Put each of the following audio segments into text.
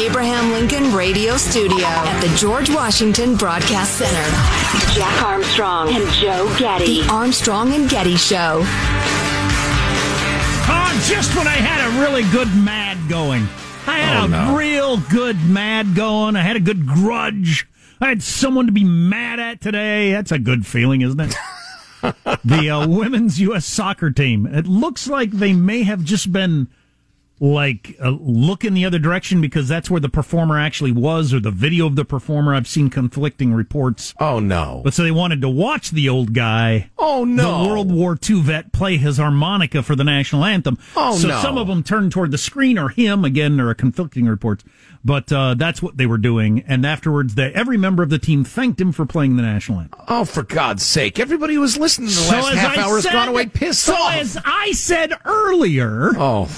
Abraham Lincoln Radio Studio at the George Washington Broadcast Center, Jack Armstrong and Joe Getty. The Armstrong and Getty Show. Oh, just when I had a really good mad going. I had Oh, a no. real good mad going. I had a good grudge. I had someone to be mad at today. That's a good feeling, isn't it? the uh, women's U.S. soccer team. It looks like they may have just been like uh, looking the other direction because that's where the performer actually was, or the video of the performer. I've seen conflicting reports. Oh no! But so they wanted to watch the old guy. Oh no! The World War II vet play his harmonica for the national anthem. Oh, so no. some of them turned toward the screen or him. Again, there are conflicting reports, but uh, that's what they were doing. And afterwards, they, every member of the team thanked him for playing the national anthem. Oh, for God's sake! Everybody who was listening to the So last half I hour has gone away pissed so off. as I said earlier, oh,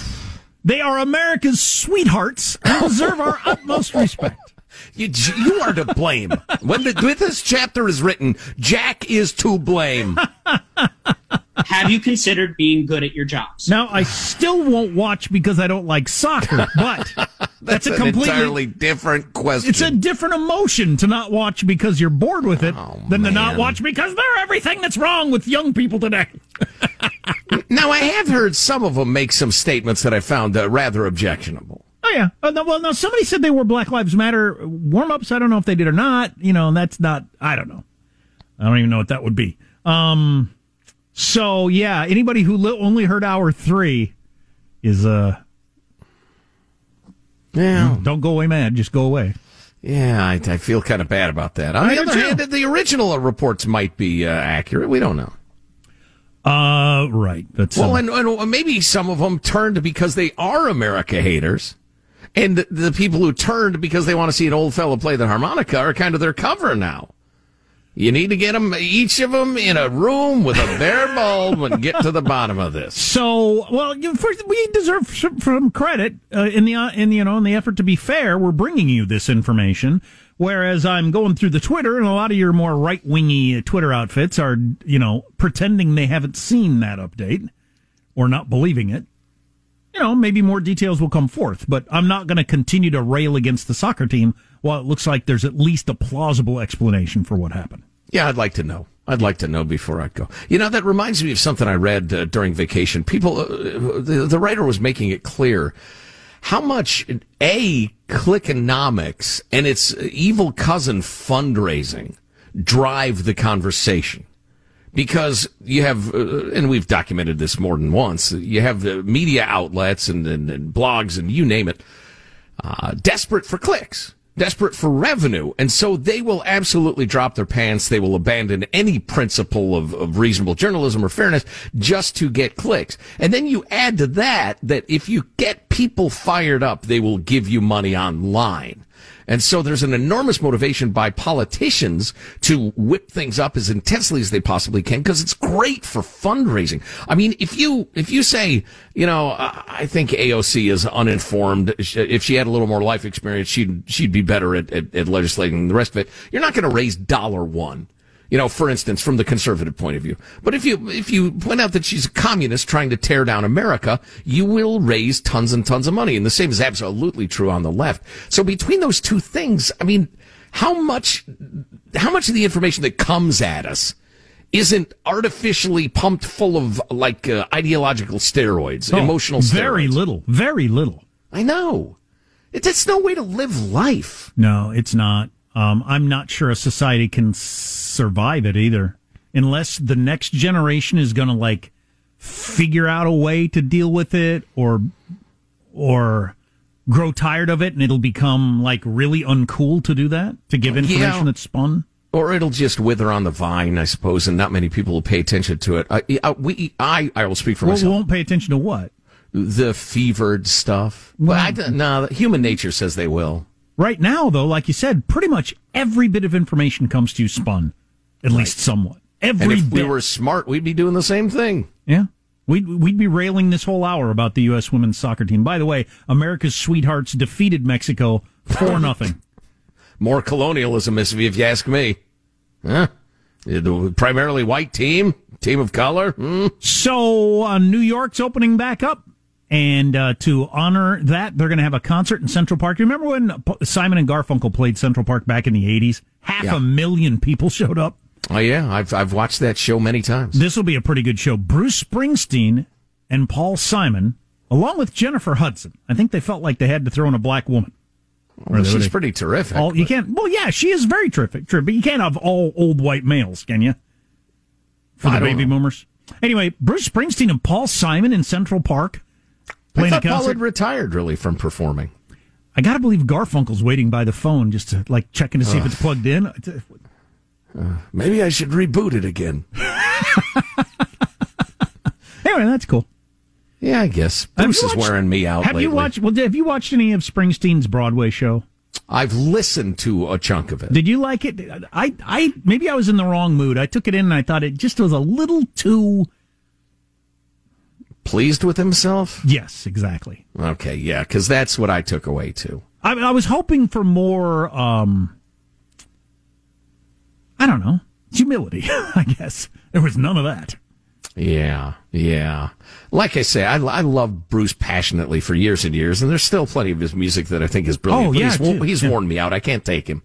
they are America's sweethearts and deserve our utmost respect. You, you are to blame. when, the, when this chapter is written, Jack is to blame. Have you considered being good at your jobs? Now, I still won't watch because I don't like soccer, but that's, a completely entirely different question. It's a different emotion to not watch because you're bored with it than to not watch because they're everything that's wrong with young people today. now, I have heard some of them make some statements that I found uh, rather objectionable. Oh yeah. Uh, no, well, now somebody said they were Black Lives Matter warm ups. I don't know if they did or not. You know, and that's not. I don't know. I don't even know what that would be. Um. So yeah, anybody who li- only heard hour three is uh. Yeah. Don't go away mad. Just go away. Yeah, I, I feel kind of bad about that. On I the other too. hand, the original reports might be uh, accurate. We don't know. Uh, right. That's Well, uh, and, and maybe some of them turned because they are America haters. And the, the people who turned because they want to see an old fellow play the harmonica are kind of their cover now. You need to get them, each of them, in a room with a bare bulb and get to the bottom of this. So, well, first, we deserve some credit uh, in the uh, in you know in the effort to be fair. We're bringing you this information, whereas I'm going through the Twitter, and a lot of your more right wingy Twitter outfits are you know pretending they haven't seen that update or not believing it. You know, maybe more details will come forth, but I'm not going to continue to rail against the soccer team while it looks like there's at least a plausible explanation for what happened. Yeah, I'd like to know. I'd like to know before I go. You know, that reminds me of something I read uh, during vacation. People, uh, the, the writer was making it clear how much a clickonomics and its evil cousin fundraising drive the conversation. because you have, uh, and we've documented this more than once, you have uh, media outlets and, and, and blogs and you name it, uh, desperate for clicks, desperate for revenue. And so they will absolutely drop their pants. They will abandon any principle of, of reasonable journalism or fairness just to get clicks. And then you add to that that if you get people fired up, they will give you money online. And so there's an enormous motivation by politicians to whip things up as intensely as they possibly can because it's great for fundraising. I mean, if you, if you say, you know, I think AOC is uninformed. If she had a little more life experience, she'd, she'd be better at, at, at legislating the rest of it. You're not going to raise dollar one you know, for instance, from the conservative point of view. But if you, if you point out that she's a communist trying to tear down America, you will raise tons and tons of money. And the same is absolutely true on the left. So between those two things, I mean, how much, how much of the information that comes at us isn't artificially pumped full of like uh, ideological steroids, Oh, emotional steroids? Very little. Very little. I know. It's, it's no way to live life. No, it's not. Um, I'm not sure a society can survive it either, unless the next generation is going to like figure out a way to deal with it, or or grow tired of it, and it'll become like really uncool to do that to give information Yeah. that's spun. Or it'll just wither on the vine, I suppose, and not many people will pay attention to it. I, I, we, I, I will speak for Well, we myself. won't pay attention to what The fevered stuff. Well, I, don't- no, human nature says they will. Right now, though. Like you said, pretty much every bit of information comes to you spun, at least somewhat. Every And if bit. we were smart, we'd be doing the same thing. Yeah. We'd, we'd be railing this whole hour about the U.S. women's soccer team. By the way, America's sweethearts defeated Mexico for nothing. More colonialism, if if you ask me. Huh? The primarily white team, team of color. Hmm. So, uh, New York's opening back up. And uh, to honor that, they're going to have a concert in Central Park. You remember when Simon and Garfunkel played Central Park back in the 80s? Half Yeah. a million people showed up. Oh yeah, I've I've watched that show many times. This will be a pretty good show. Bruce Springsteen and Paul Simon, along with Jennifer Hudson. I think they felt like they had to throw in a black woman. Well, she's pretty terrific. All, you can't. Well, yeah, she is very terrific. But you can't have all old white males, can you? For the baby know. boomers. Anyway, Bruce Springsteen and Paul Simon in Central Park playing a thought Paul had retired really from performing. I got to believe Garfunkel's waiting by the phone just to like checking to see if it's plugged in. It's- Maybe I should reboot it again. Anyway, that's cool. Yeah, I guess Bruce you is wearing me out. Have you lately. watched? Well, have you watched any of Springsteen's Broadway show? I've listened to a chunk of it. Did you like it? I, I maybe I was in the wrong mood. I took it in and I thought it just was a little too. Pleased with himself? Yes, exactly. Okay, yeah, because that's what I took away too. I, I was hoping for more. um I don't know humility. I guess there was none of that. Yeah, yeah. Like I say, I, I love Bruce passionately for years and years, and there's still plenty of his music that I think is brilliant. Oh, but yeah, he's, too. he's Yeah. worn me out. I can't take him.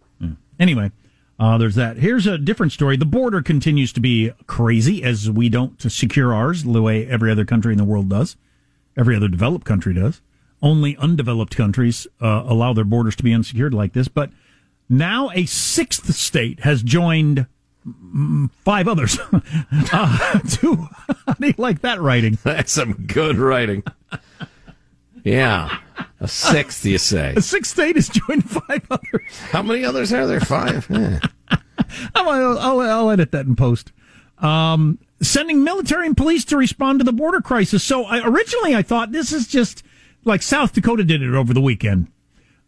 Anyway, uh, there's that. Here's a different story. The border continues to be crazy as we don't secure ours the way every other country in the world does. Every other developed country does. Only undeveloped countries uh, allow their borders to be unsecured like this. But now a sixth state has joined mm, five others. uh, to, do like that writing? That's some good writing. Yeah, a sixth, you say? A sixth state has joined five others. How many others are there? Five. Yeah. I'll, I'll, I'll edit that in post. Um, sending military and police to respond to the border crisis. So I, originally I thought this is just like South Dakota did it over the weekend.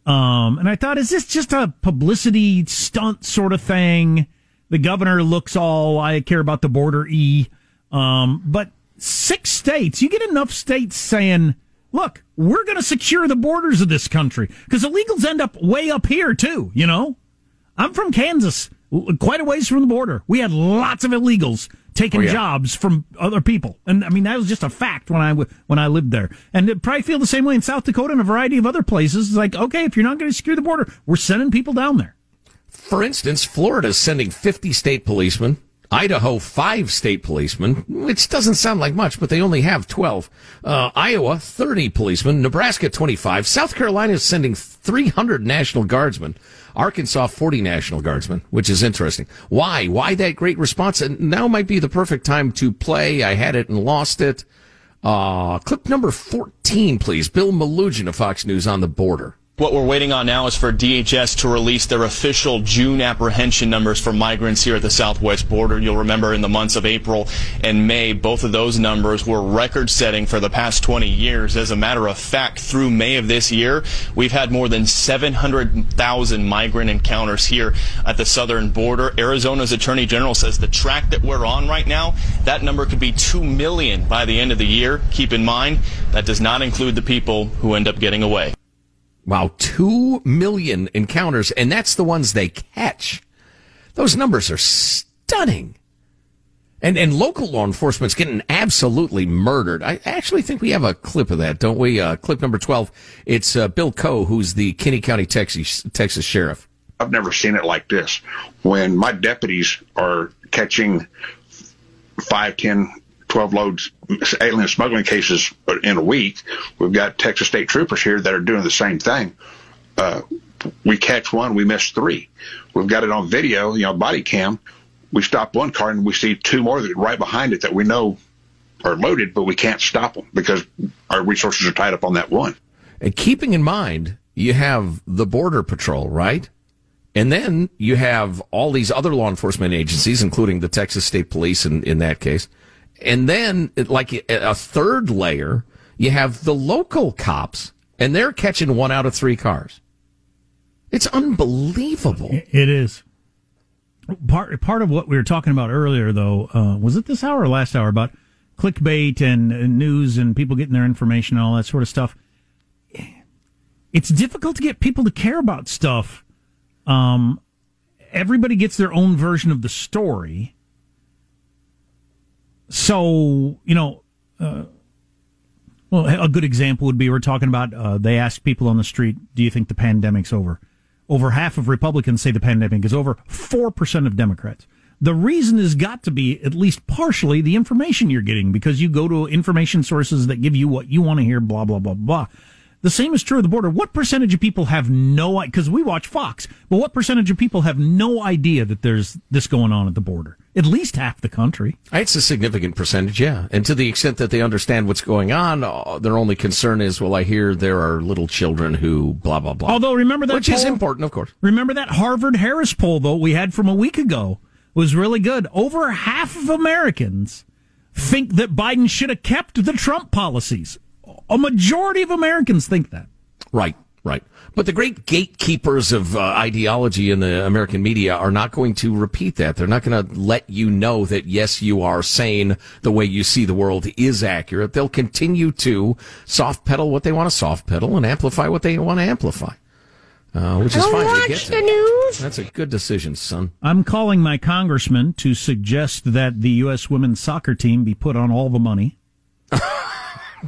Um, and I thought, is this just a publicity stunt sort of thing? The governor looks all, I care about the border E. Um, but six states, you get enough states saying, look, we're going to secure the borders of this country because illegals end up way up here too, you know? I'm from Kansas, quite a ways from the border. We had lots of illegals taking Oh, yeah. jobs from other people, and I mean that was just a fact when I w- when I lived there. And it probably feel the same way in South Dakota and a variety of other places. It's like, okay, if you're not going to secure the border, we're sending people down there. For instance, Florida is sending 50 state policemen Idaho, five state policemen, which doesn't sound like much, but they only have 12. Uh, Iowa, 30 policemen. Nebraska, 25. South Carolina is sending 300 National Guardsmen. Arkansas, 40 National Guardsmen, which is interesting. Why? Why that great response? And now might be the perfect time to play. I had it and lost it. Uh, clip number 14, please. Bill Melugin of Fox News on the border. What we're waiting on now is for DHS to release their official June apprehension numbers for migrants here at the southwest border. You'll remember in the months of April and May, both of those numbers were record setting for the past 20 years. As a matter of fact, through May of this year, we've had more than 700,000 migrant encounters here at the southern border. Arizona's attorney general says the track that we're on right now, that number could be 2 million by the end of the year. Keep in mind, that does not include the people who end up getting away. Wow, two million encounters, and that's the ones they catch. Those numbers are stunning. And and local law enforcement's getting absolutely murdered. I actually think we have a clip of that, don't we? Uh, clip number twelve. It's uh, Bill Coe, who's the Kinney County, Texas Texas sheriff. I've never seen it like this. When my deputies are catching five, ten 12 loads alien smuggling cases in a week. We've got Texas state troopers here that are doing the same thing. Uh, we catch one, we miss three. We've got it on video, you know, body cam. We stop one car and we see two more that right behind it that we know are loaded, but we can't stop them because our resources are tied up on that one. And keeping in mind, you have the Border Patrol, right? And then you have all these other law enforcement agencies, including the Texas State Police in, in that case. And then, like a third layer, you have the local cops, and they're catching one out of three cars. It's unbelievable. It is. Part part of what we were talking about earlier, though, uh, was it this hour or last hour about clickbait and, news and people getting their information and all that sort of stuff. It's difficult to get people to care about stuff. Um, everybody gets their own version of the story so, you know, uh, well, a good example would be we're talking about uh, they ask people on the street, do you think the pandemic's over? Over half of Republicans say the pandemic is over, 4% of Democrats. The reason has got to be at least partially the information you're getting because you go to information sources that give you what you want to hear, blah, blah, blah, blah. The same is true of the border. What percentage of people have no, because we watch Fox, but what percentage of people have no idea that there's this going on at the border? At least half the country. It's a significant percentage, yeah. And to the extent that they understand what's going on, uh, their only concern is, well, I hear there are little children who blah, blah, blah. Although remember that Which poll? is important, of course. Remember that Harvard Harris poll, though, we had from a week ago was really good. Over half of Americans think that Biden should have kept the Trump policies. A majority of Americans think that. Right, right. But the great gatekeepers of uh, ideology in the American media are not going to repeat that. They're not going to let you know that, yes, you are sane. The way you see the world is accurate. They'll continue to soft pedal what they want to soft pedal and amplify what they want to amplify. Uh, which is Don't fine. Watch get the that. news. That's a good decision, son. I'm calling my congressman to suggest that the U.S. women's soccer team be put on all the money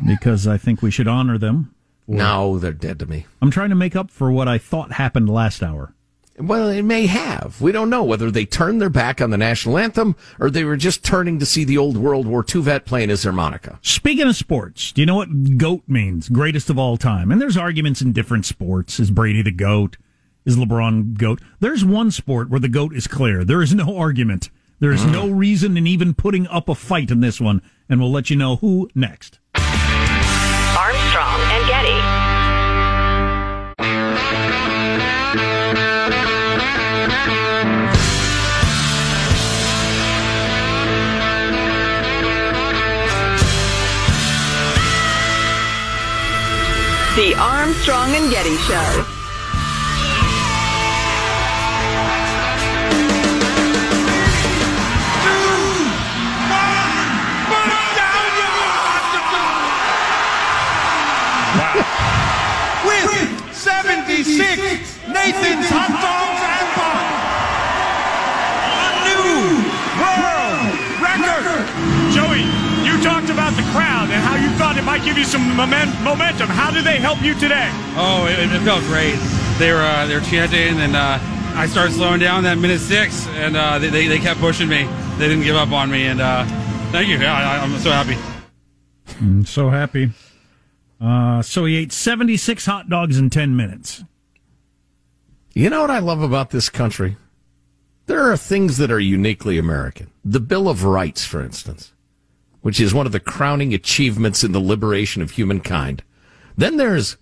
because I think we should honor them. No, they're dead to me. I'm trying to make up for what I thought happened last hour. Well, it may have. We don't know whether they turned their back on the national anthem or they were just turning to see the old World War II vet playing his harmonica. Speaking of sports, do you know what GOAT means? Greatest of all time. And there's arguments in different sports. Is Brady the GOAT? Is LeBron GOAT? There's one sport where the GOAT is clear. There is no argument. There is no reason in even putting up a fight in this one. And we'll let you know who next. Armstrong and Getty. The Armstrong and Getty Show. With 76 Nathan's might give you some momen- momentum. How do they help you today? Oh, it, it felt great. They were uh, they were chanting, and uh, I started slowing down that minute six, and uh, they, they they kept pushing me. they didn't give up on me, and uh, thank you. Yeah, I, I'm so happy. I'm so happy. Uh, so he ate 76 hot dogs in 10 minutes. You know what I love about this country? There are things that are uniquely American. The Bill of Rights, for instance, which is one of the crowning achievements in the liberation of humankind. Then there's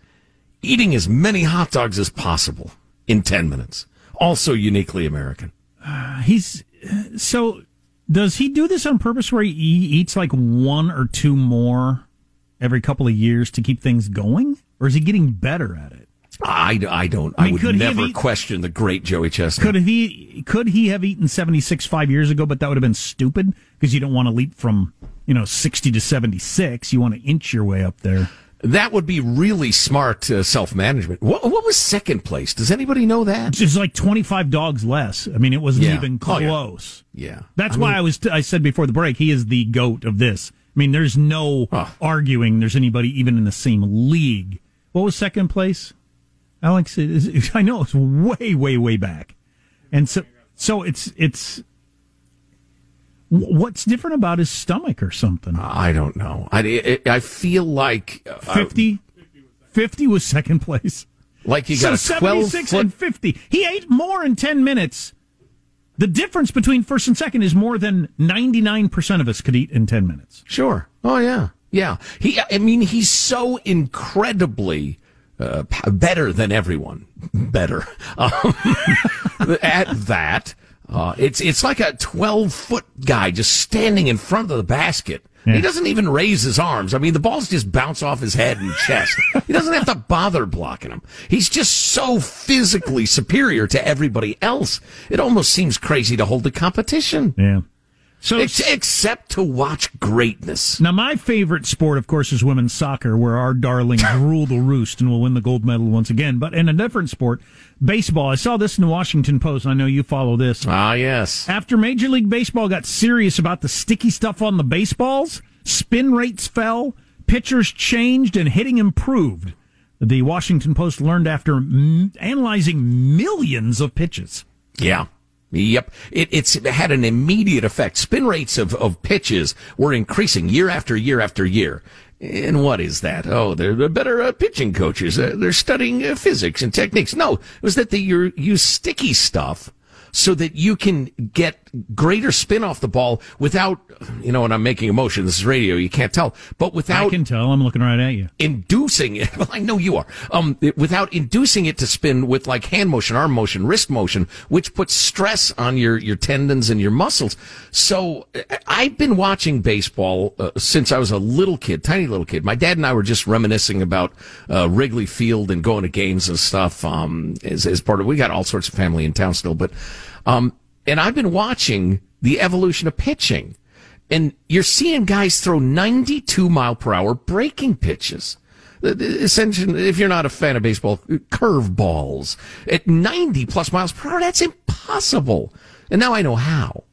eating as many hot dogs as possible in 10 minutes. Also uniquely American. Uh, he's so does he do this on purpose where he eats like one or two more every couple of years to keep things going? Or is he getting better at it? I, I don't. I, I mean, would could he have never question the great Joey Chestnut. Could he could he have eaten 76 5 years ago but that would have been stupid because you don't want to leap from, you know, 60 to 76. You want to inch your way up there. That would be really smart uh, self management. What, what was second place? Does anybody know that? It's like 25 dogs less. I mean, it wasn't Yeah. even Oh, yeah. close. Yeah. That's I why mean- I was I said before the break he is the goat of this. I mean, there's no arguing there's anybody even in the same league. What was second place? Alex, is- I know it's way way way back. And so so it's it's what's different about his stomach or something? I don't know. I, I, I feel like uh, 50 50 was second place. Like so got a 12 76 foot- and 50. He ate more in 10 minutes. The difference between first and second is more than 99% of us could eat in 10 minutes. Sure. Oh yeah, yeah. He. I mean, he's so incredibly uh, better than everyone. Better um, at that. Uh, it's it's like a twelve foot guy just standing in front of the basket. He doesn't even raise his arms. I mean, the balls just bounce off his head and chest. he doesn't have to bother blocking them. He's just so physically superior to everybody else. It almost seems crazy to hold the competition. Yeah. So Ex- except to watch greatness. Now, my favorite sport, of course, is women's soccer, where our darlings rule the roost and will win the gold medal once again. But in a different sport, baseball. I saw this in the Washington Post. and I know you follow this. Ah, yes. After Major League Baseball got serious about the sticky stuff on the baseballs, spin rates fell, pitchers changed, and hitting improved. The Washington Post learned after m- analyzing millions of pitches. Yeah. Yep. It, it's had an immediate effect. Spin rates of, of pitches were increasing year after year after year. And what is that? Oh, they're, better uh, pitching coaches. Uh, they're studying uh, physics and techniques. No, it was that they you use sticky stuff so that you can get greater spin off the ball without, you know, and I'm making a motion. This is radio. You can't tell, but without I can tell. I'm looking right at you. inducing it. Well, I know you are. Um, without inducing it to spin with like hand motion, arm motion, wrist motion, which puts stress on your your tendons and your muscles. So I've been watching baseball uh, since I was a little kid, tiny little kid. My dad and I were just reminiscing about uh, Wrigley Field and going to games and stuff. Um, as, as part of we got all sorts of family in town still, but um, and I've been watching the evolution of pitching. And you're seeing guys throw 92 mile per hour breaking pitches. The- Essentially, if you're not a fan of baseball, curve balls at 90 plus miles per hour, that's impossible. And now I know how.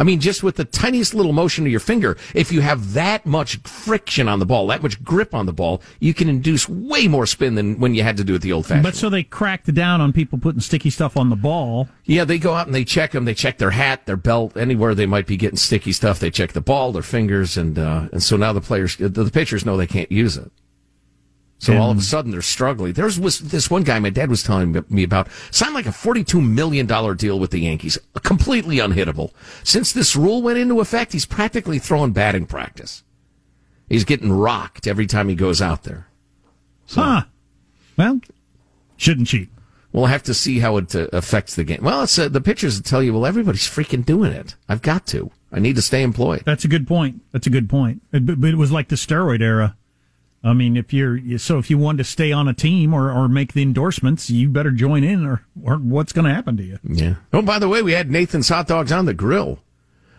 I mean, just with the tiniest little motion of your finger, if you have that much friction on the ball, that much grip on the ball, you can induce way more spin than when you had to do it the old fashioned But so they cracked down on people putting sticky stuff on the ball. yeah, they go out and they check them. They check their hat, their belt, anywhere they might be getting sticky stuff. They check the ball, their fingers, and uh, and so now the players, the, the pitchers know they can't use it. So all of a sudden they're struggling. There was this one guy my dad was telling me about signed like a forty-two million dollar deal with the Yankees, completely unhittable. Since this rule went into effect, he's practically throwing batting practice. He's getting rocked every time he goes out there. Huh. Well, shouldn't cheat. We'll have to see how it uh, affects the game. Well, it's uh, the pitchers tell you, well, everybody's freaking doing it. I've got to. I need to stay employed. That's a good point. That's a good point. It, but it was like the steroid era. I mean, if you're so if you want to stay on a team or, or make the endorsements, you better join in, or or what's going to happen to you? Yeah. Oh, by the way, we had Nathan's hot dogs on the grill.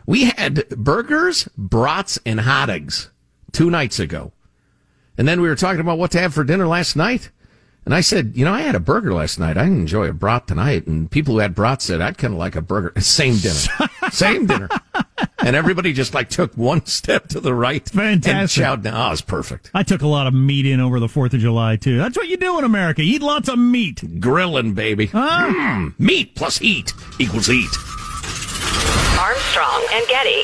We had burgers, brats, and hot dogs two nights ago. And then we were talking about what to have for dinner last night. And I said, you know, I had a burger last night. I didn't enjoy a brat tonight. And people who had brats said, I'd kind of like a burger. Same dinner. Same dinner. And everybody just like took one step to the right. Fantastic. And Fantastic. chowed down. Oh, it was perfect. I took a lot of meat in over the Fourth of July too. That's what you do in America. Eat lots of meat. Grilling, baby. Mm, meat plus heat equals heat. Armstrong and Getty.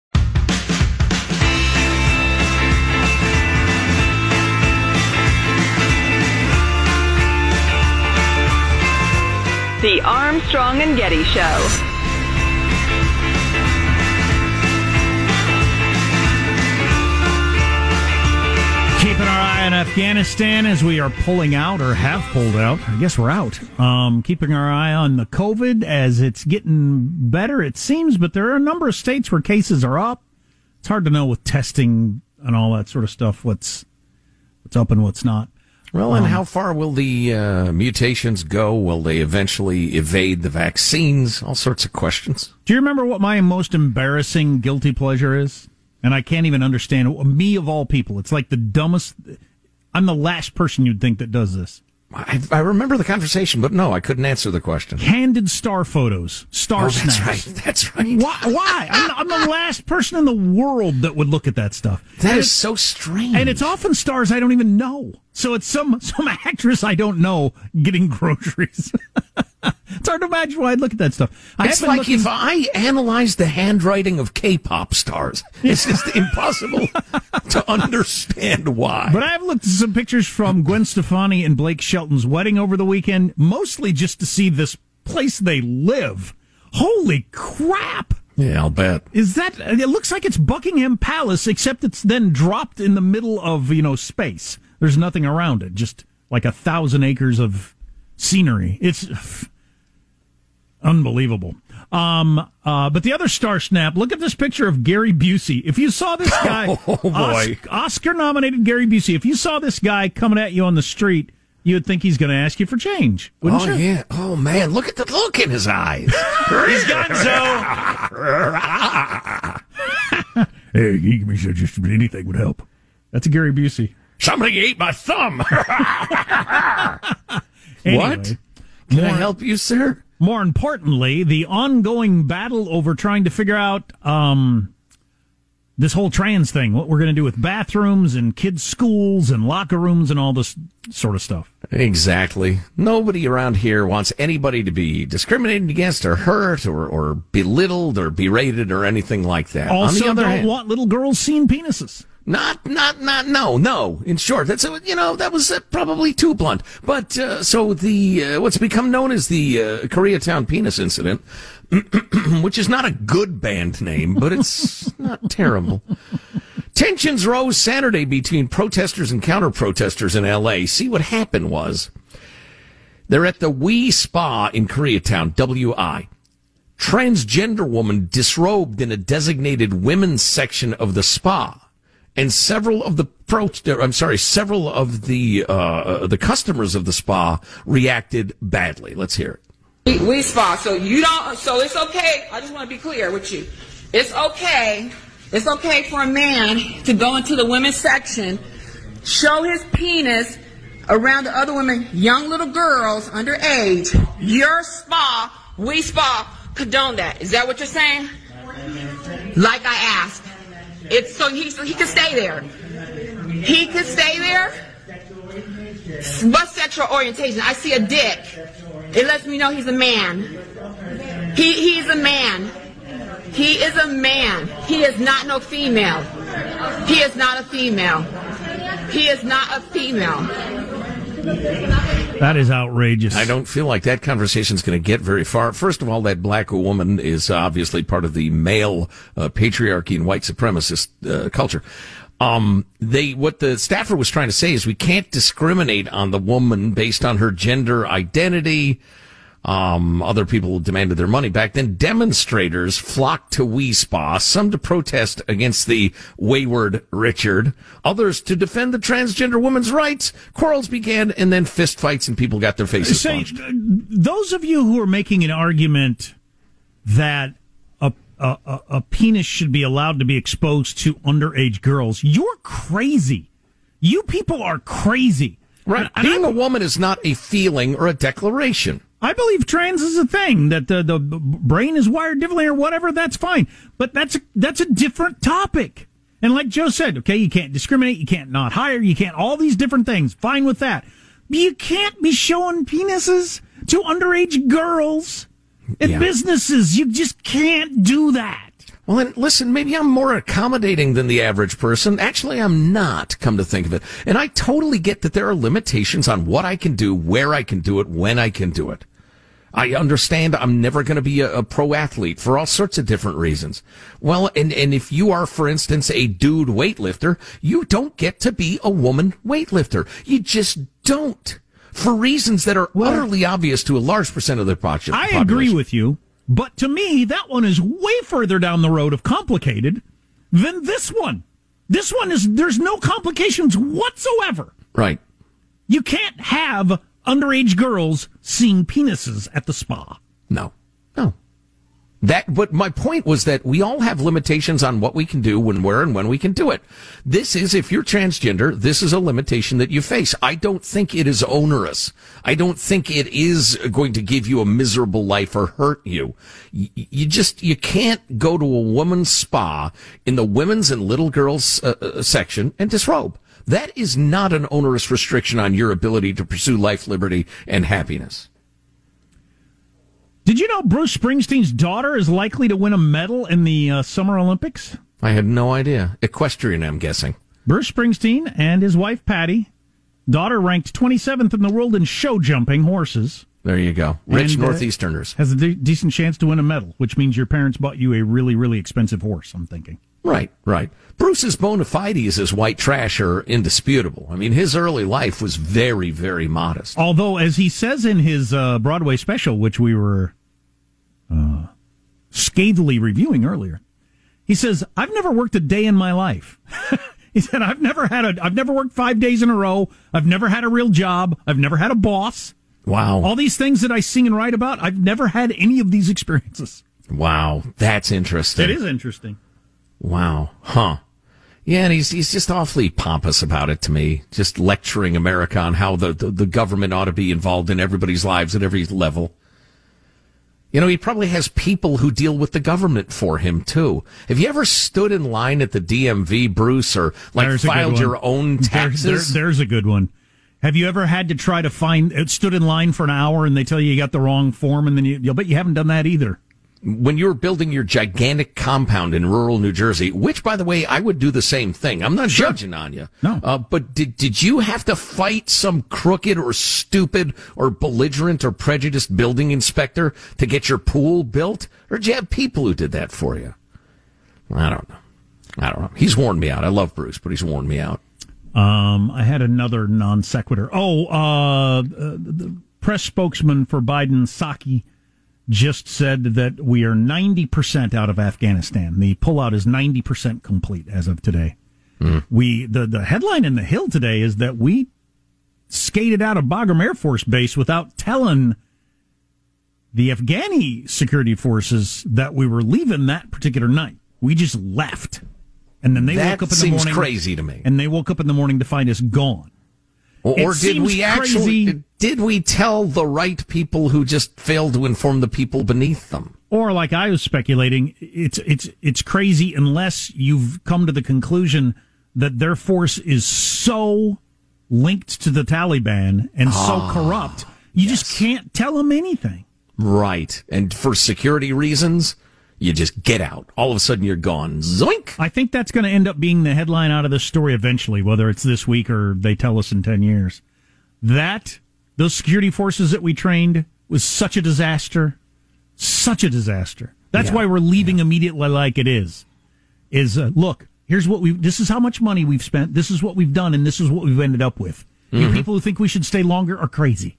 The Armstrong and Getty Show. Keeping our eye on Afghanistan as we are pulling out or have pulled out. I guess we're out. Um, keeping our eye on the COVID as it's getting better, it seems, but there are a number of states where cases are up. It's hard to know with testing and all that sort of stuff what's what's up and what's not. Well, and Um, how far will the uh, mutations go? Will they eventually evade the vaccines? All sorts of questions. Do you remember what my most embarrassing guilty pleasure is? And I can't even understand me of all people. It's like the dumbest. I'm the last person you'd think that does this. I, I remember the conversation, but no, I couldn't answer the question. Candid star photos, star Oh, that's right. That's right. Why? Why? I'm, I'm the last person in the world that would look at that stuff. That And is so strange. and it's often stars I don't even know. So it's some some actress I don't know getting groceries. it's hard to imagine why I'd look at that stuff. I it's like looking- if I analyzed the handwriting of K-pop stars. It's just impossible to understand why. But I've looked at some pictures from Gwen Stefani and Blake Shelton's wedding over the weekend, mostly just to see this place they live. Holy crap! yeah, I'll bet. Is that? It looks like it's Buckingham Palace, except it's then dropped in the middle of you know space. There's nothing around it, just like a thousand acres of scenery. It's unbelievable. Um, uh, but the other star snap. Look at this picture of Gary Busey. If you saw this guy, Oh, boy. Oscar nominated Gary Busey. If you saw this guy coming at you on the street, you would think he's going to ask you for change, wouldn't oh you? yeah. Oh man, look at the look in his eyes. He's Hey, give me just anything would help. That's a Gary Busey. Somebody ate my thumb. Anyway, what? Can I help you, sir? More importantly, the ongoing battle over trying to figure out um, this whole trans thing, what we're going to do with bathrooms and kids' schools and locker rooms and all this sort of stuff. Exactly. Nobody around here wants anybody to be discriminated against or hurt or, or belittled or berated or anything like that. Also, On the other don't hand, want little girls seeing penises. Not, not, not, no, no. In short, that's, you know, that was uh, probably too blunt. But, uh, so the, uh, what's become known as the, uh, Koreatown penis incident, which is not a good band name, but it's not terrible. Tensions rose Saturday between protesters and counter protesters in LA. See what happened was, they're at the Wi Spa in Koreatown, WI. Transgender woman disrobed in a designated women's section of the spa and several of the pro I'm sorry, several of the uh, the customers of the spa reacted badly. Let's hear it. We, we spa, so you don't. So it's okay. I just want to be clear with you. It's okay. It's okay for a man to go into the women's section, show his penis around the other women, young little girls underage. Your spa, we spa, condone that. Is that what you're saying? Like I asked. It's so he so he can stay there. He can stay there. What sexual orientation? I see a dick. It lets me know he's a man. He he's a man. He is a man. He is not no female. He is not a female. He is not a female. That is outrageous. I don't feel like that conversation is going to get very far. First of all, that black woman is obviously part of the male uh, patriarchy and white supremacist uh, culture. Um, they what the staffer was trying to say is we can't discriminate on the woman based on her gender identity. Um, other people demanded their money back. Then demonstrators flocked to Wi Spa, some to protest against the wayward Richard, others to defend the transgender woman's rights. Quarrels began and then fistfights and people got their faces Say, punched. those of you who are making an argument that a, a, a, a penis should be allowed to be exposed to underage girls, you're crazy. You people are crazy. Right. Being a woman is not a feeling or a declaration. I believe trans is a thing that the, the brain is wired differently or whatever. That's fine, but that's a, that's a different topic. And like Joe said, okay, you can't discriminate, you can't not hire, you can't all these different things. Fine with that. But you can't be showing penises to underage girls at Yeah. businesses. You just can't do that. Well, then listen, maybe I'm more accommodating than the average person. Actually, I'm not, come to think of it. And I totally get that there are limitations on what I can do, where I can do it, when I can do it. I understand I'm never going to be a, a pro athlete for all sorts of different reasons. Well, and, and if you are, for instance, a dude weightlifter, you don't get to be a woman weightlifter. You just don't. For reasons that are utterly obvious to a large percent of the population. I agree with you, but to me, that one is way further down the road of complicated than this one. This one is, there's no complications whatsoever. Right. You can't have underage girls seeing penises at the spa. No. No. That, but my point was that we all have limitations on what we can do, when, where, and when we can do it. This is, if you're transgender, this is a limitation that you face. I don't think it is onerous. I don't think it is going to give you a miserable life or hurt you. You, you just, you can't go to a woman's spa in the women's and little girls uh, uh, section and disrobe. That is not an onerous restriction on your ability to pursue life, liberty, and happiness. Did you know Bruce Springsteen's daughter is likely to win a medal in the uh, Summer Olympics? I had no idea. Equestrian, I'm guessing. Bruce Springsteen and his wife Patty, daughter ranked 27th in the world in show jumping horses. There you go. Rich And, uh, Northeasterners. Has a de- decent chance to win a medal, which means your parents bought you a really, really expensive horse, I'm thinking. Right, right. Bruce's bona fides as white trash are indisputable. I mean, his early life was very, very modest. Although, as he says in his uh, Broadway special, which we were uh, scathingly reviewing earlier, he says, "I've never worked a day in my life." he said, "I've never had a, I've never worked five days in a row. I've never had a real job. I've never had a boss. Wow, all these things that I sing and write about, I've never had any of these experiences." Wow, that's interesting. It is interesting. Wow, huh? Yeah, and he's he's just awfully pompous about it to me, just lecturing America on how the, the, the government ought to be involved in everybody's lives at every level. You know, he probably has people who deal with the government for him too. Have you ever stood in line at the DMV, Bruce, or like There's filed your own There- taxes? there- there's a good one. Have you ever had to try to find? Stood in line for an hour, and they tell you you got the wrong form, and then you, you'll bet you haven't done that either. When you were building your gigantic compound in rural New Jersey, which, by the way, I would do the same thing. I'm not judging on you. No. Uh, but did, did you have to fight some crooked or stupid or belligerent or prejudiced building inspector to get your pool built? Or did you have people who did that for you? I don't know. I don't know. He's worn me out. I love Bruce, but he's worn me out. Um, I had another non sequitur. Oh, uh, uh, the press spokesman for Biden, Psaki, just said that we are 90% out of Afghanistan. The pullout is 90% complete as of today. Hmm. We the, the headline in the Hill today is that we skated out of Bagram Air Force Base without telling the Afghani security forces that we were leaving that particular night. We just left. And then they That woke up in the seems morning. crazy to me. And they woke up in the morning to find us gone. Or, or did we actually crazy- did we tell the right people who just failed to inform the people beneath them? Or like I was speculating, it's it's it's crazy unless you've come to the conclusion that their force is so linked to the Taliban and so Ah, corrupt, you just can't tell them anything. Right. And for security reasons, you just get out. All of a sudden you're gone. Zoink. I think that's going to end up being the headline out of this story eventually, whether it's this week or they tell us in 10 years. That, those security forces that we trained was such a disaster. Such a disaster. That's Yeah. why we're leaving immediately like it is. Is, uh, look, here's what we've. this is how much money we've spent, this is what we've done, and this is what we've ended up with. You Mhm. people who think we should stay longer are crazy.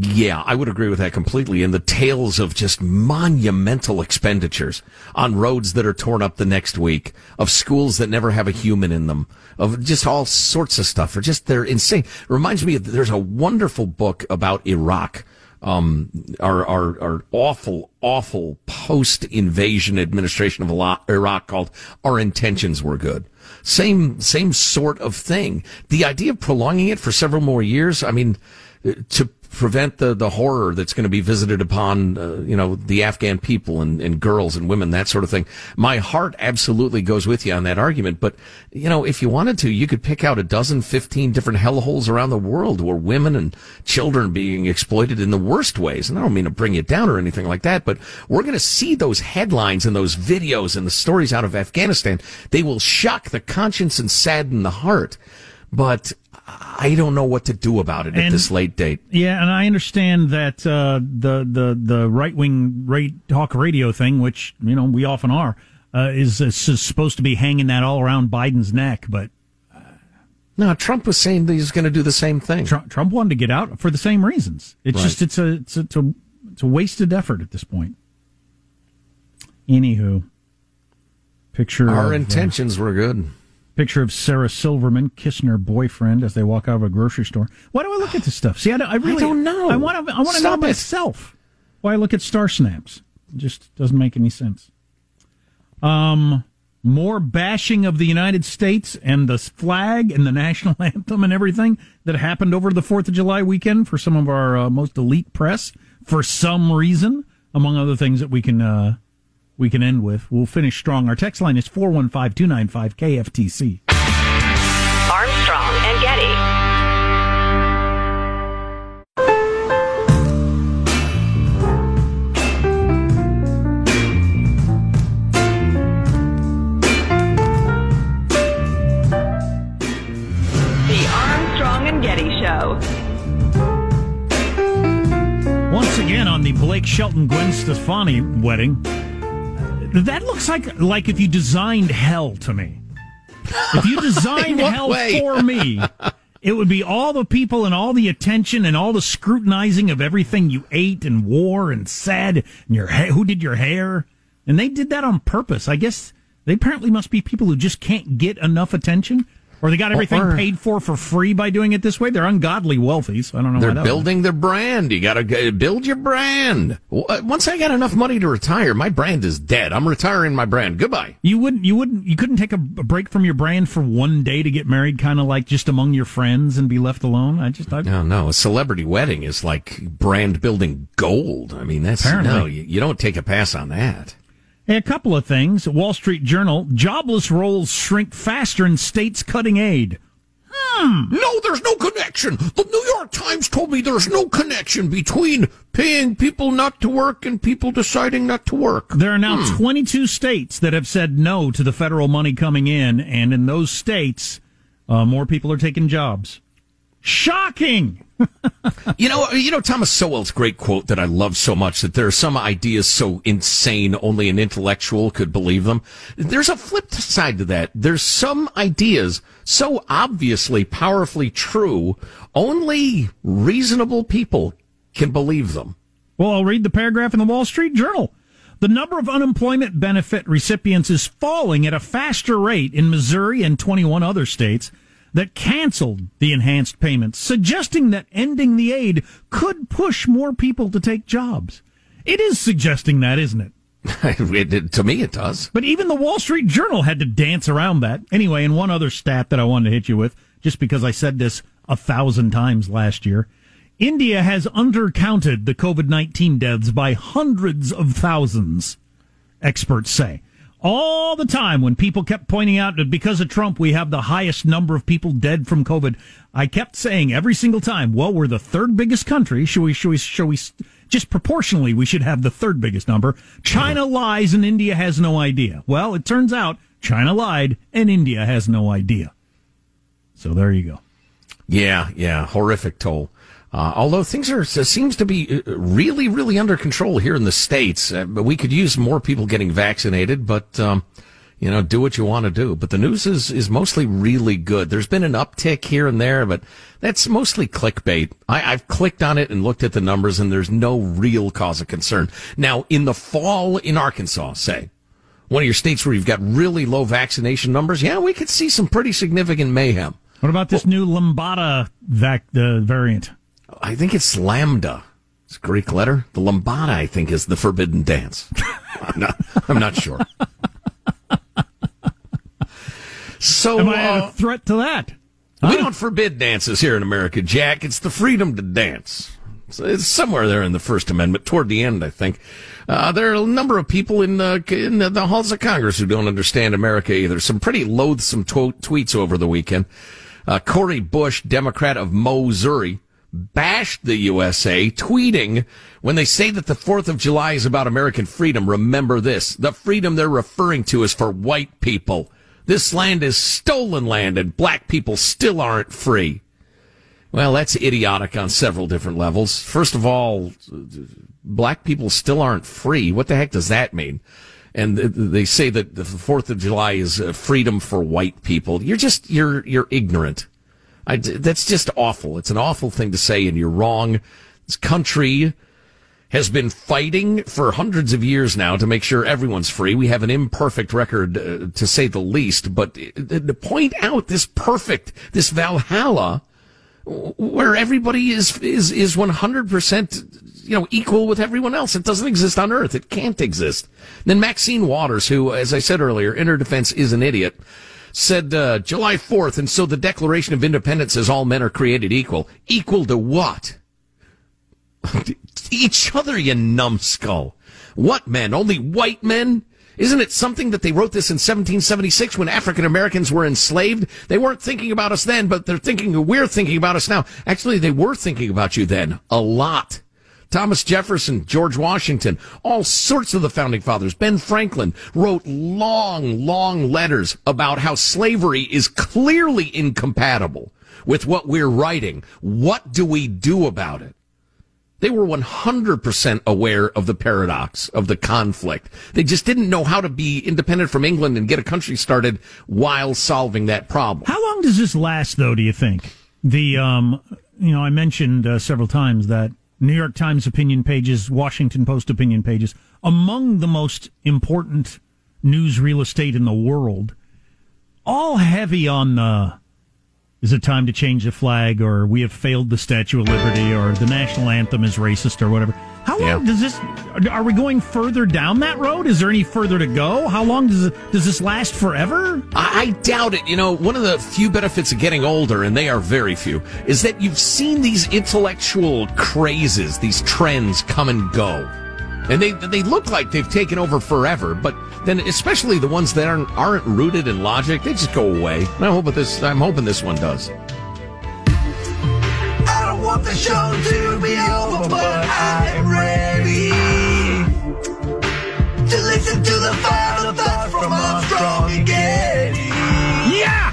Yeah, I would agree with that completely. And the tales of just monumental expenditures on roads that are torn up the next week, of schools that never have a human in them, of just all sorts of stuff. Are just they're insane. Reminds me of there's a wonderful book about Iraq. Um, our, our, our awful, awful post invasion administration of Iraq called Our Intentions Were Good. Same, same sort of thing. The idea of prolonging it for several more years, I mean, uh, to prevent the, the horror that's going to be visited upon, uh, you know, the Afghan people and, and girls and women, that sort of thing. My heart absolutely goes with you on that argument. But, you know, if you wanted to, you could pick out a dozen, 15 different hellholes around the world where women and children being exploited in the worst ways. And I don't mean to bring you down or anything like that, but we're going to see those headlines and those videos and the stories out of Afghanistan. They will shock the conscience and sadden the heart. But I don't know what to do about it at this late date. Yeah, and I understand that uh, the the the right wing rate talk radio thing, which you know we often are, uh, is, is supposed to be hanging that all around Biden's neck. But no, Trump was saying that he's going to do the same thing. Trump, Trump wanted to get out for the same reasons. It's Right. just it's a, it's a it's a it's a wasted effort at this point. Anywho, picture Our of, uh, intentions were good. Picture of Sarah Silverman kissing her boyfriend as they walk out of a grocery store. Why do I look at this stuff? See, I, don't- I really don't know. I want to. I want to know it. myself. Why I look at star snaps? It just doesn't make any sense. Um, more bashing of the United States and the flag and the national anthem and everything that happened over the Fourth of July weekend for some of our uh, most elite press for some reason, among other things that we can uh, we can end with. We'll finish strong. Our text line is four one five two nine five KFTC. Armstrong and Getty. The Armstrong and Getty Show. Once again on the Blake Shelton Gwen Stefani wedding. That looks like like if you designed hell to me. If you designed hell way? for me, it would be all the people and all the attention and all the scrutinizing of everything you ate and wore and said and your ha- who did your hair. And they did that on purpose. I guess they apparently must be people who just can't get enough attention. Or they got everything Or- paid for for free by doing it this way. They're ungodly wealthy. So I don't know. They're building their brand. You got to build your brand. Uh, Once I got enough money to retire, my brand is dead. I'm retiring my brand. Goodbye. You wouldn't. You wouldn't. You couldn't take a, a break from your brand for one day to get married, kind of like just among your friends and be left alone. I just. I, No, no. A celebrity wedding is like brand building gold. I mean, that's Apparently. no. You, you don't take a pass on that. A couple of things. Wall Street Journal: jobless rolls shrink faster in states cutting aid. Hmm. No, there's no connection. The New York Times told me there's no connection between paying people not to work and people deciding not to work. There are now Hmm. 22 states that have said no to the federal money coming in, and in those states, uh, more people are taking jobs. Shocking! You know, you know Thomas Sowell's great quote that I love so much that there are some ideas so insane only an intellectual could believe them. There's a flip side to that. There's some ideas so obviously powerfully true, only reasonable people can believe them. Well, I'll read the paragraph in the Wall Street Journal. The number of unemployment benefit recipients is falling at a faster rate in Missouri and 21 other states that canceled the enhanced payments, suggesting that ending the aid could push more people to take jobs. It is suggesting that, isn't it? It- it- to me, it does. But even the Wall Street Journal had to dance around that. Anyway, and one other stat that I wanted to hit you with, just because I said this a thousand times last year. India has undercounted the COVID 19 deaths by hundreds of thousands, experts say. All the time when people kept pointing out that because of Trump, we have the highest number of people dead from COVID, I kept saying every single time, well, we're the third biggest country. Should we, should we, should we, just proportionally, we should have the third biggest number. China lies and India has no idea. Well, it turns out China lied and India has no idea. So there you go. Yeah, yeah, horrific toll. Uh, although things are seems to be uh, really, really under control here in the states. Uh, but we could use more people getting vaccinated, but um, you know, do what you want to do. But the news is is mostly really good. There's been an uptick here and there, but that's mostly clickbait. I, I've clicked on it and looked at the numbers, and there's no real cause of concern. Now, in the fall in Arkansas, say one of your states where you've got really low vaccination numbers, yeah, we could see some pretty significant mayhem. What about this new Lambada vac, the variant? I think it's lambda. It's a Greek letter. The lambada, I think, is the forbidden dance. I'm not. I'm not sure. So Am I uh, a threat to that? we don't forbid dances here in America, Jack. It's the freedom to dance. So it's somewhere there in the First Amendment, toward the end, I think. Uh, there are a number of people in, uh, in the halls of Congress who don't understand America either. Some pretty loathsome tw- tweets over the weekend. Uh, Cori Bush, Democrat of Missouri, bashed the USA, tweeting, when they say that the 4th of July is about American freedom, remember this. The freedom they're referring to is for white people. This land is stolen land and black people still aren't free. Well, that's idiotic on several different levels. First of all, black people still aren't free. What the heck does that mean? And they say that the Fourth of July is uh, freedom for white people. You're just you're you're ignorant. I, that's just awful. It's an awful thing to say, and you're wrong. This country has been fighting for hundreds of years now to make sure everyone's free. We have an imperfect record, uh, to say the least. But uh, to point out this perfect, this Valhalla, where everybody is is is one hundred percent, you know, equal with everyone else. It doesn't exist on Earth. It can't exist. then Maxine Waters, who, as I said earlier, in her defense, is an idiot, said uh, July fourth, and so the Declaration of Independence says all men are created equal. Equal to what? Each other, you numbskull. What men? Only white men? Isn't it something that they wrote this in 1776 when African Americans were enslaved? They weren't thinking about us then, but they're thinking we're thinking about us now. Actually, they were thinking about you then a lot. Thomas Jefferson, George Washington, all sorts of the founding fathers, Ben Franklin wrote long, long letters about how slavery is clearly incompatible with what we're writing. What do we do about it? They were 100% aware of the paradox of the conflict. They just didn't know how to be independent from England and get a country started while solving that problem. How long does this last, though? Do you think? The um, you know, I mentioned uh, several times that New York Times opinion pages, Washington Post opinion pages, among the most important news real estate in the world, all heavy on the is it time to change the flag, or we have failed the Statue of Liberty, or the national anthem is racist, or whatever. How long does this? Are we going further down that road? Is there any further to go? How long does it, does this last forever? I, I doubt it. You know, one of the few benefits of getting older, and they are very few, is that you've seen these intellectual crazes, these trends come and go. And they they look like they've taken over forever, but then especially the ones that aren't aren't rooted in logic, they just go away. And I hope this I'm hoping this one does. I don't want the show to be over, but I am ready to listen to the final thoughts from Armstrong and Getty. Yeah!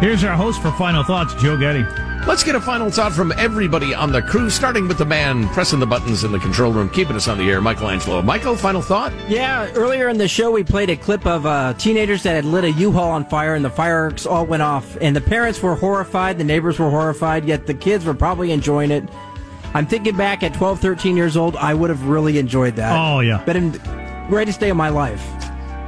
Here's our host for Final Thoughts, Joe Getty. Let's get a final thought from everybody on the crew, starting with the man pressing the buttons in the control room, keeping us on the air, Michael Angelo. Michael, final thought? Yeah, earlier in the show, we played a clip of uh, teenagers that had lit a U-Haul on fire, and the fireworks all went off. And the parents were horrified, the neighbors were horrified, yet the kids were probably enjoying it. I'm thinking back at 12, 13 years old, I would have really enjoyed that. Oh, yeah. Been the greatest day of my life.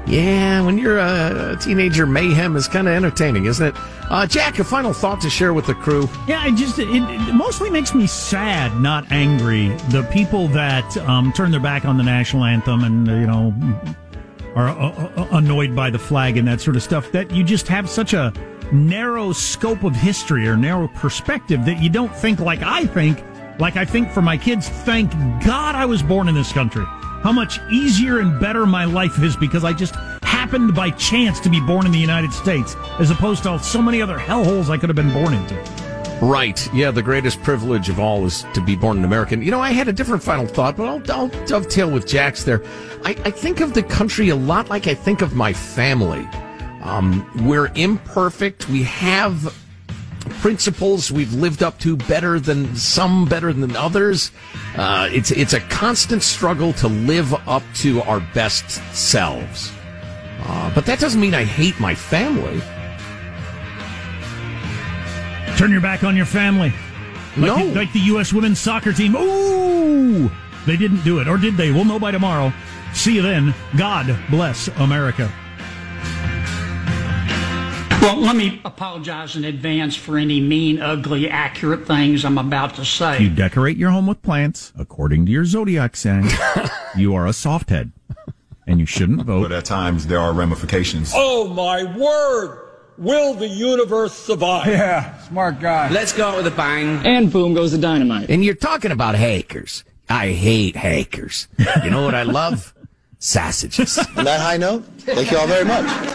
Yeah, when you're a teenager, mayhem is kind of entertaining, isn't it? Uh, Jack, a final thought to share with the crew. Yeah, it just it, it mostly makes me sad, not angry. The people that um, turn their back on the national anthem and uh, you know are uh, uh, annoyed by the flag and that sort of stuff. That you just have such a narrow scope of history or narrow perspective that you don't think like I think. Like I think for my kids, thank God I was born in this country. How much easier and better my life is because I just happened by chance to be born in the United States, as opposed to so many other hellholes I could have been born into. Right. Yeah, the greatest privilege of all is to be born an American. You know, I had a different final thought, but I'll, I'll dovetail with Jack's there. I, I, think of the country a lot like I think of my family. Um, we're imperfect. We have principles we've lived up to better than some better than others. Uh, it's it's a constant struggle to live up to our best selves. Uh, but that doesn't mean I hate my family. Turn your back on your family. Like no, the, like the U.S. women's soccer team. Ooh, they didn't do it, or did they? We'll know by tomorrow. See you then. God bless America. Well, let me apologize in advance for any mean, ugly, accurate things I'm about to say. You decorate your home with plants according to your zodiac sign. you are a softhead, and you shouldn't vote. But at times there are ramifications. Oh my word! Will the universe survive? Yeah, smart guy. Let's go out with a bang. And boom goes the dynamite. And you're talking about hackers. I hate hackers. You know what I love? Sausages. On that high note, thank you all very much.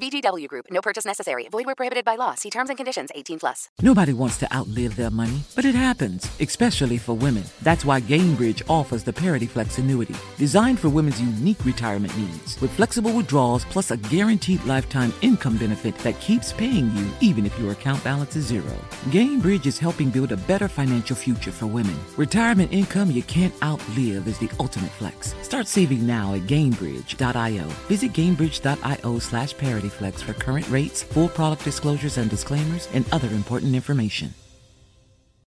VGW Group. No purchase necessary. Void where prohibited by law. See terms and conditions. 18 plus. Nobody wants to outlive their money, but it happens, especially for women. That's why Gainbridge offers the Parity Flex annuity, designed for women's unique retirement needs, with flexible withdrawals plus a guaranteed lifetime income benefit that keeps paying you even if your account balance is zero. Gainbridge is helping build a better financial future for women. Retirement income you can't outlive is the ultimate flex. Start saving now at Gainbridge.io. Visit Gainbridge.io slash ParityFlex for current rates, full product disclosures and disclaimers, and other important information.